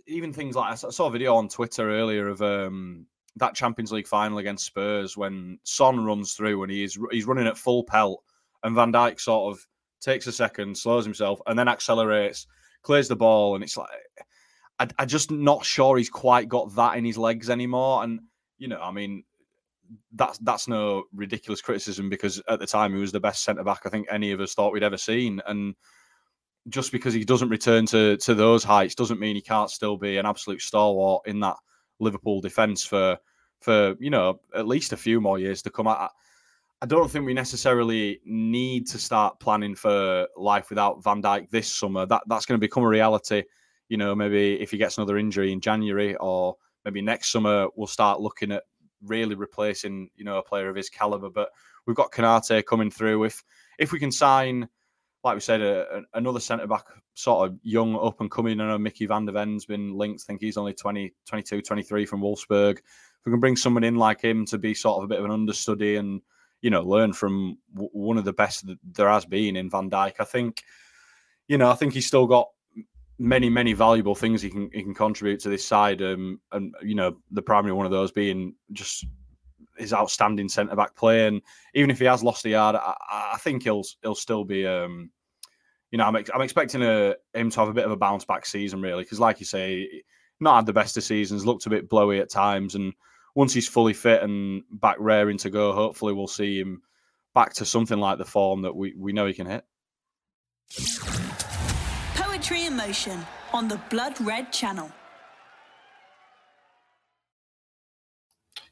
even things like I saw a video on Twitter earlier of um, that Champions League final against Spurs when Son runs through and he's he's running at full pelt, and Van Dijk sort of takes a second, slows himself, and then accelerates, clears the ball, and it's like I, I'm just not sure he's quite got that in his legs anymore, and you know, I mean, that's that's no ridiculous criticism because at the time he was the best centre back I think any of us thought we'd ever seen, and just because he doesn't return to to those heights doesn't mean he can't still be an absolute stalwart in that Liverpool defence for for you know at least a few more years to come. I, I don't think we necessarily need to start planning for life without Van Dijk this summer. That that's going to become a reality. You know, maybe if he gets another injury in January or maybe next summer we'll start looking at really replacing you know a player of his caliber. But we've got Konate coming through. If if we can sign, like we said, a, a, another centre back, sort of young up and coming. I know Micky van de Ven's been linked. I think he's only 20, 22, 23 from Wolfsburg. If we can bring someone in like him to be sort of a bit of an understudy and you know learn from w- one of the best that there has been in Van Dijk, I think. You know, I think he's still got many many valuable things he can he can contribute to this side. Um, and you know the primary one of those being just his outstanding centre back play. And even if he has lost the yard, I, I think he'll he'll still be. Um, you know, I'm I'm expecting a, him to have a bit of a bounce back season really because, like you say, not had the best of seasons, looked a bit blowy at times, and once he's fully fit and back raring to go, hopefully we'll see him back to something like the form that we, we know he can hit. Motion on the Blood Red Channel.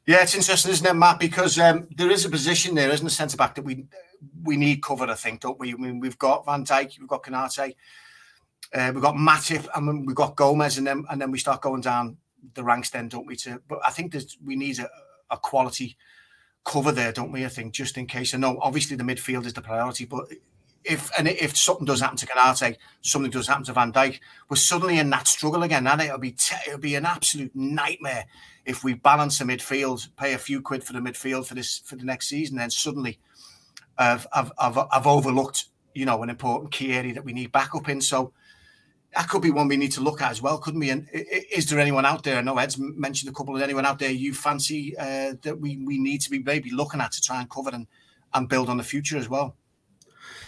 Yeah, it's interesting, isn't it, Matt? Because um, there is a position there, isn't a centre back that we we need covered. I think, don't we? I mean, we've got Van Dijk, we've got Konate, uh, we've got Matip, and we've got Gomez, and then and then we start going down the ranks, then, don't we? To but I think that we need a, a quality cover there, don't we? I think just in case. I know obviously the midfield is the priority, but if and if something does happen to Konate, something does happen to Van Dijk, we're suddenly in that struggle again. And it'll be t- it'll be an absolute nightmare if we balance the midfield, pay a few quid for the midfield for this for the next season, then suddenly I've I've, I've, I've overlooked you know an important key area that we need backup in. So that could be one we need to look at as well, couldn't we? And is there anyone out there? I know Ed's mentioned a couple of anyone out there you fancy uh, that we we need to be maybe looking at to try and cover and and build on the future as well.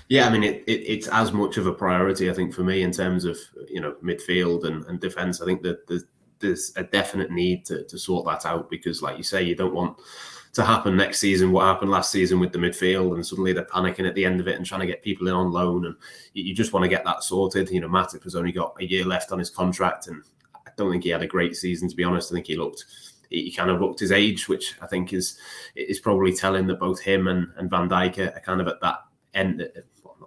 Yeah, I mean, it, it, it's as much of a priority, I think, for me in terms of you know midfield and, and defense. I think that there's, there's a definite need to, to sort that out because, like you say, you don't want to happen next season what happened last season with the midfield and suddenly they're panicking at the end of it and trying to get people in on loan and you, just want to get that sorted. You know, Matip has only got a year left on his contract and I don't think he had a great season to be honest. I think he looked he kind of looked his age, which I think is is probably telling that both him and, and Van Dijk are kind of at that end,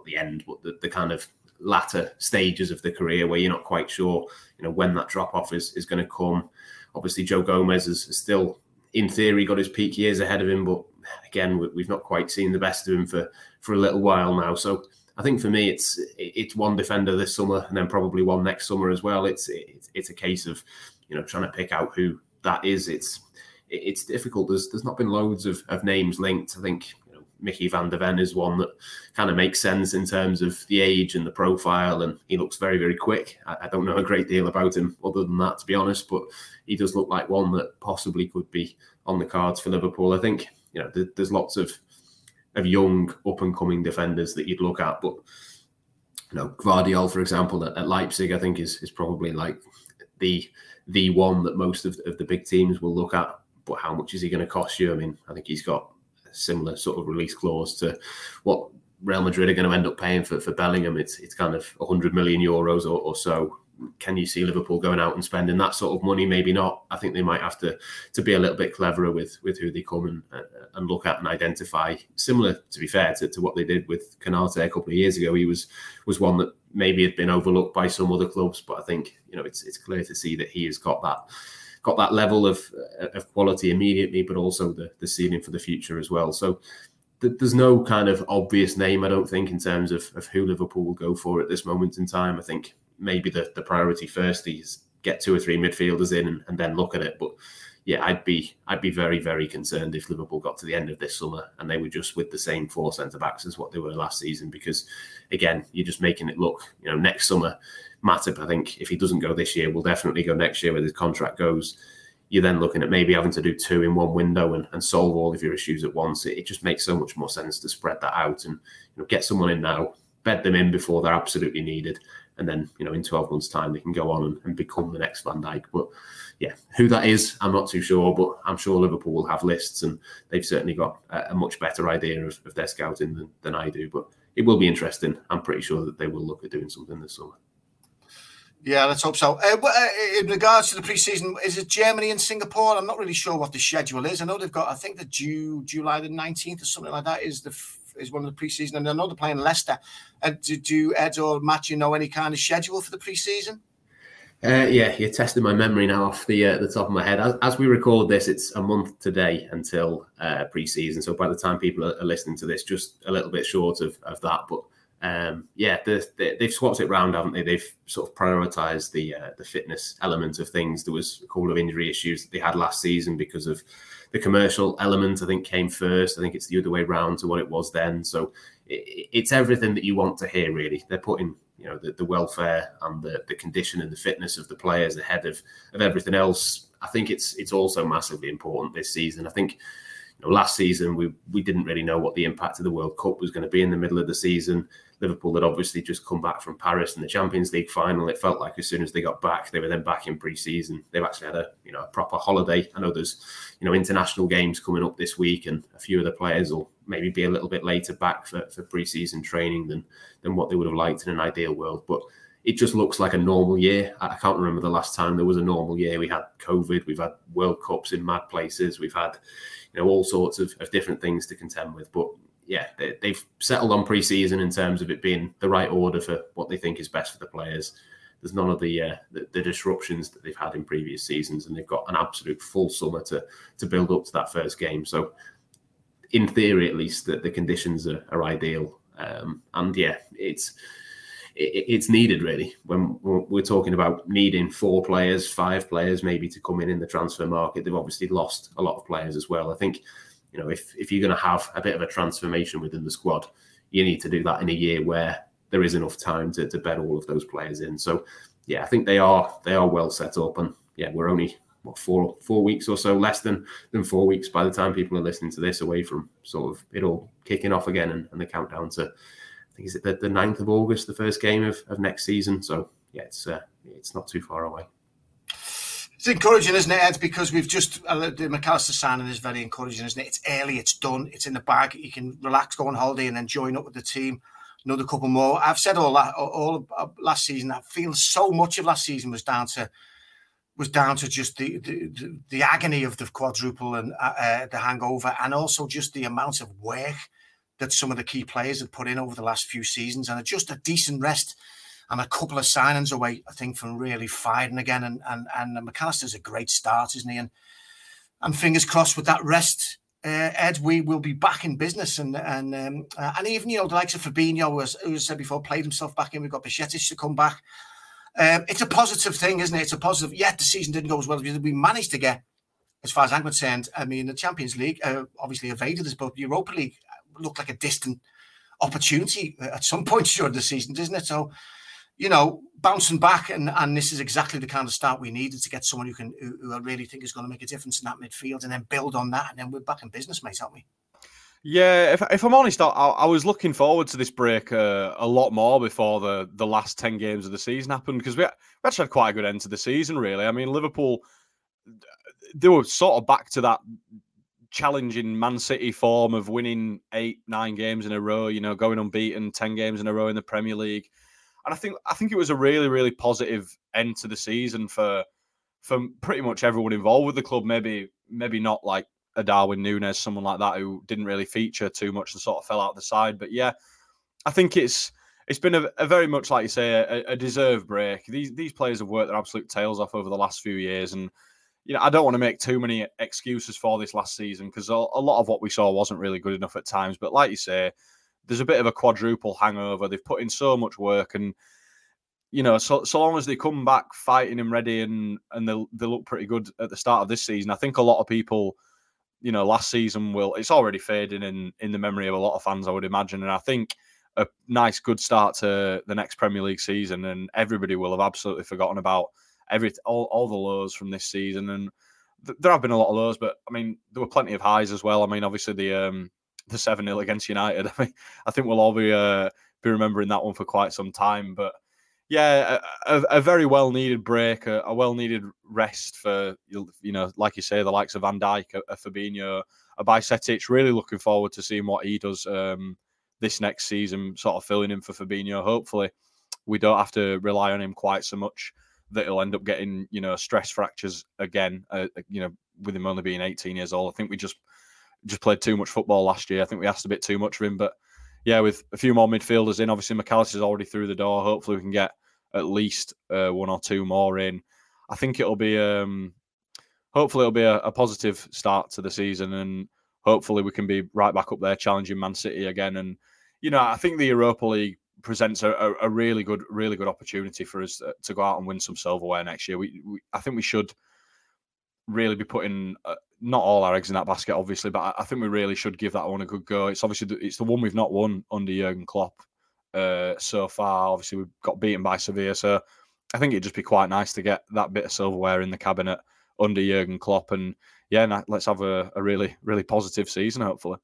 not the end, but the, the kind of latter stages of the career where you're not quite sure, you know, when that drop off is, is going to come. Obviously, Joe Gomez is still, in theory, got his peak years ahead of him, but again, we've not quite seen the best of him for for a little while now. So I think for me, it's it's one defender this summer, and then probably one next summer as well. It's it's, it's a case of you know trying to pick out who that is. It's it's difficult. There's there's not been loads of, of names linked. I think Micky van de Ven is one that kind of makes sense in terms of the age and the profile, and he looks very, very quick. I, I, don't know a great deal about him other than that, to be honest, but he does look like one that possibly could be on the cards for Liverpool. I think you know there's lots of of young up and coming defenders that you'd look at, but you know Gvardiol, for example, at, at Leipzig, I think is is probably like the the one that most of, of the big teams will look at. But how much is he going to cost you? I mean, I think he's got similar sort of release clause to what Real Madrid are going to end up paying for, for Bellingham. It's it's kind of 100 million euros or, or so. Can you see Liverpool going out and spending that sort of money? Maybe not. I think they might have to to be a little bit cleverer with with who they come and uh, and look at and identify. Similar, to be fair, to, to what they did with Konate a couple of years ago. He was was one that maybe had been overlooked by some other clubs, but I think you know it's it's clear to see that he has got that got that level of uh, of quality immediately, but also the the ceiling for the future as well. So th- there's no kind of obvious name, I don't think, in terms of, of who Liverpool will go for at this moment in time. I think maybe the, the priority first is get two or three midfielders in and, and then look at it. But yeah, I'd be I'd be very very concerned if Liverpool got to the end of this summer and they were just with the same four centre backs as what they were last season. Because again, you're just making it look. You know, next summer Matip, I think if he doesn't go this year, will definitely go next year where his contract goes. You're then looking at maybe having to do two in one window and, and solve all of your issues at once. It, it, just makes so much more sense to spread that out and you know get someone in now, bed them in before they're absolutely needed, and then you know in 12 months' time they can go on and, and become the next Van Dijk. But yeah, who that is, I'm not too sure, but I'm sure Liverpool will have lists and they've certainly got a, a much better idea of, of their scouting than, than I do. But it will be interesting. I'm pretty sure that they will look at doing something this summer. Yeah, let's hope so. Uh, uh, in regards to the preseason, is it Germany and Singapore? I'm not really sure what the schedule is. I know they've got, I think the June, July the 19th or something like that is the is one of the preseason, and I know they're playing Leicester. Uh, do, do Ed or Matt, you know any kind of schedule for the preseason? Uh, yeah, you're testing my memory now off the uh, the top of my head. As, as, we record this, it's a month today until uh, preseason. So by the time people are, are, listening to this, just a little bit short of, of that. But um, yeah, the, the, they've swapped it round, haven't they? They've sort of prioritised the uh, the fitness element of things. There was a couple of injury issues that they had last season because of the commercial element. I think came first. I think it's the other way round to what it was then. So it, it's everything that you want to hear. Really, they're putting you know the, the welfare and the, the condition and the fitness of the players ahead of of everything else. I think it's it's also massively important this season. I think you know, last season we we didn't really know what the impact of the World Cup was going to be in the middle of the season. Liverpool had obviously just come back from Paris and the Champions League final. It felt like as soon as they got back, they were then back in pre-season. They've actually had a you know a proper holiday. I know there's you know international games coming up this week, and a few of the players will maybe be a little bit later back for, for pre-season training than than what they would have liked in an ideal world. But it just looks like a normal year. I can't remember the last time there was a normal year. We had COVID, we've had World Cups in mad places, we've had you know all sorts of, of different things to contend with. But yeah, they, have settled on pre-season in terms of it being the right order for what they think is best for the players. There's none of the, uh, the, the disruptions that they've had in previous seasons, and they've got an absolute full summer to to build up to that first game. So, in theory, at least, that the conditions are, are ideal. Um, and yeah, it's it, it's needed really when we're talking about needing four players, five players maybe to come in in the transfer market. They've obviously lost a lot of players as well. I think you know, if if you're going to have a bit of a transformation within the squad, you need to do that in a year where there is enough time to, to bed all of those players in. So, yeah, I think they are they are well set up, and yeah, we're only what four four weeks or so less than than four weeks by the time people are listening to this away from sort of it all kicking off again and, and the countdown to I think is it the, the 9th of August, the first game of, of next season. So yeah, it's uh, it's not too far away. It's encouraging, isn't it, Ed? Because we've just uh, the Mac Allister signing is very encouraging, isn't it? It's early, it's done, it's in the bag. You can relax, go on holiday, and then join up with the team. Another couple more. I've said all that all, all last season. I feel so much of last season was down to was down to just the the, the agony of the quadruple and uh, uh, the hangover, and also just the amount of work that some of the key players have put in over the last few seasons, and just a decent rest and a couple of signings away, I think, from really firing again. And and and Mac Allister's a great start, isn't he? And and fingers crossed with that rest, uh, Ed, we will be back in business. And and um, uh, and even you know the likes of Fabinho, who, who said before, played himself back in. We've got Bajcetic to come back. Um, it's a positive thing, isn't it? It's a positive. Yet the season didn't go as well as we managed to get, as far as I'm concerned. I mean, the Champions League uh, obviously evaded us, but the Europa League looked like a distant opportunity at some point during the season, doesn't it? So, you know, bouncing back, and and this is exactly the kind of start we needed to get someone who can who, who I really think is going to make a difference in that midfield, and then build on that, and then we're back in business, mate, aren't we? Yeah, if, if I'm honest, I, I was looking forward to this break uh, a lot more before the, the last 10 games of the season happened because we, we actually had quite a good end to the season, really. I mean, Liverpool, they were sort of back to that challenging Man City form of winning eight, nine games in a row, you know, going unbeaten 10 games in a row in the Premier League. And I think I think it was a really, really positive end to the season for for pretty much everyone involved with the club. Maybe maybe not like a Darwin Nunez, someone like that who didn't really feature too much and sort of fell out the side. But yeah, I think it's it's been a, a very much like you say a, a, deserved break. These these players have worked their absolute tails off over the last few years, and you know I don't want to make too many excuses for this last season because a lot of what we saw wasn't really good enough at times. But like you say, there's a bit of a quadruple hangover. They've put in so much work and you know, so so long as they come back fighting and ready and and they they look pretty good at the start of this season, I think a lot of people you know, last season will it's already fading in in the memory of a lot of fans, I would imagine. And I think a nice good start to the next Premier League season, and everybody will have absolutely forgotten about every all, all the lows from this season. And th- there have been a lot of lows, but I mean there were plenty of highs as well. I mean, obviously the um the seven 0 against United. I mean, I think we'll all be uh, be remembering that one for quite some time. But yeah, a, a very well needed break, a, a well needed rest for you know, like you say, the likes of Van Dijk, a, a Fabinho, a Bajcetic. Really looking forward to seeing what he does um, this next season, sort of filling in for Fabinho. Hopefully, we don't have to rely on him quite so much that he'll end up getting you know stress fractures again. Uh, you know, with him only being 18 years old, I think we just just played too much football last year. I think we asked a bit too much of him, but yeah, with a few more midfielders in, obviously Mac Allister's already through the door. Hopefully, we can get at least uh, one or two more in. I think it'll be, um, hopefully, it'll be a, a, positive start to the season, and hopefully, we can be right back up there challenging Man City again. And you know, I think the Europa League presents a, a, a really good, really good opportunity for us uh, to go out and win some silverware next year. We, we I think we should really be putting uh, not all our eggs in that basket, obviously, but I, I, think we really should give that one a good go. It's obviously the, it's the one we've not won under Jurgen Klopp uh, so far. Obviously, we've got beaten by Sevilla, so I think it'd just be quite nice to get that bit of silverware in the cabinet under Jurgen Klopp, and yeah, let's have a, a really, really positive season, hopefully.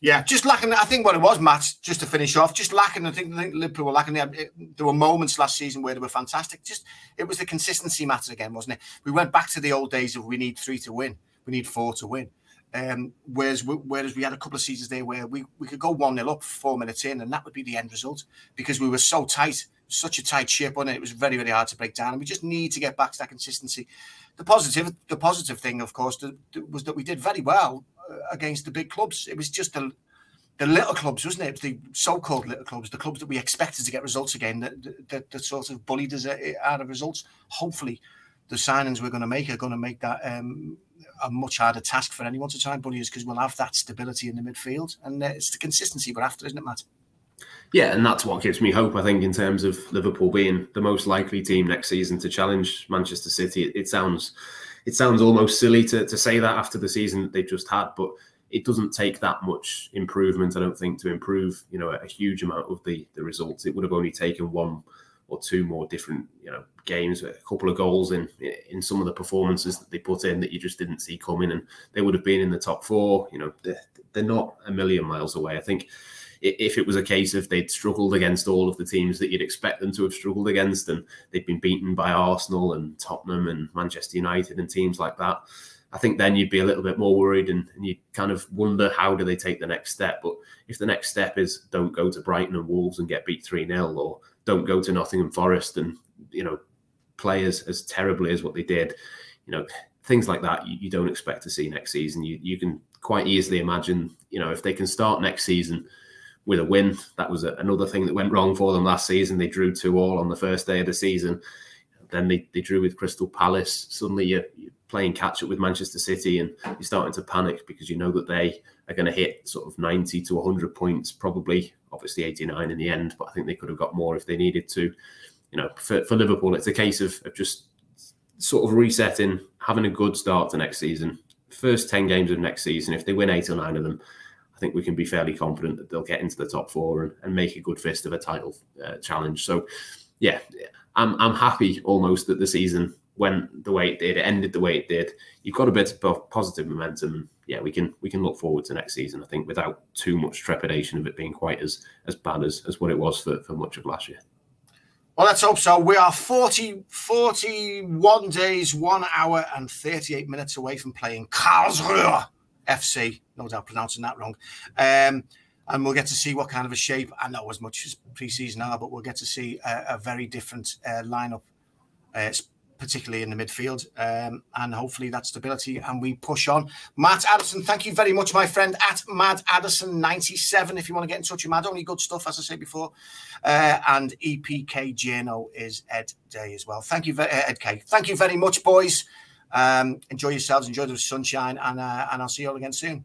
Yeah, just lacking. I think what it was, Matt. Just to finish off, just lacking. I think, I think Liverpool were lacking. There were moments last season where they were fantastic. Just it was the consistency matter again, wasn't it? We went back to the old days of we need three to win, we need four to win. Um, whereas whereas we had a couple of seasons there where we, we could go one 0 up four minutes in, and that would be the end result because we were so tight, such a tight ship on it. It was very very hard to break down, and we just need to get back to that consistency. The positive the positive thing, of course, was that we did very well against the big clubs. It was just the the little clubs, wasn't it? It was the so-called little clubs, the clubs that we expected to get results again, that that, that sort of bullied us out of results. Hopefully, the signings we're going to make are going to make that um, a much harder task for anyone to try and bully us because we'll have that stability in the midfield, and uh, it's the consistency we're after, isn't it, Matt? Yeah, and that's what gives me hope. I think in terms of Liverpool being the most likely team next season to challenge Manchester City, it, it sounds it sounds almost silly to, to say that after the season that they've just had, but it doesn't take that much improvement, I don't think, to improve you know a huge amount of the the results. It would have only taken one or two more different you know games, a couple of goals in in some of the performances that they put in that you just didn't see coming, and they would have been in the top four. You know, they're, they're not a million miles away. I think if it was a case of they'd struggled against all of the teams that you'd expect them to have struggled against, and they'd been beaten by Arsenal and Tottenham and Manchester United and teams like that, I think then you'd be a little bit more worried and, and you'd kind of wonder how do they take the next step. But if the next step is don't go to Brighton and Wolves and get beat 3 0, or don't go to Nottingham Forest and, you know, play as, as terribly as what they did, you know, things like that you, you don't expect to see next season. You you can quite easily imagine, you know, if they can start next season with a win, that was a, another thing that went wrong for them last season. They drew two all on the first day of the season. Then they, they drew with Crystal Palace. Suddenly you're, you're playing catch up with Manchester City and you're starting to panic because you know that they are going to hit sort of 90 to 100 points, probably, obviously 89 in the end, but I think they could have got more if they needed to. You know, for, for Liverpool, it's a case of, of just sort of resetting, having a good start to next season. First 10 games of next season, if they win eight or nine of them, I think we can be fairly confident that they'll get into the top four and, and make a good fist of a title uh, challenge. So, yeah, I'm, I'm happy almost that the season went the way it did, it ended the way it did. You've got a bit of positive momentum. Yeah, we can we can look forward to next season. I think without too much trepidation of it being quite as as bad as, as what it was for, for much of last year. Well, let's hope so. We are 40, 41 days, one hour, and 38 minutes away from playing Karlsruhe FC. No doubt pronouncing that wrong. Um, and we'll get to see what kind of a shape. I know as much as preseason are, but we'll get to see a, a very different uh, lineup, uh, particularly in the midfield, um, and hopefully that stability. And we push on. Matt Addison, thank you very much, my friend, at Mad Addison ninety seven. If you want to get in touch with Mad, only good stuff, as I said before. Uh, and EPK Jano is Ed Day as well. Thank you, uh, Ed Kay. Thank you very much, boys. Um, enjoy yourselves, enjoy the sunshine, and uh, and I'll see you all again soon.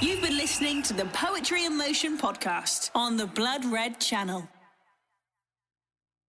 You've been listening to the Poetry in Motion podcast on the Blood Red channel.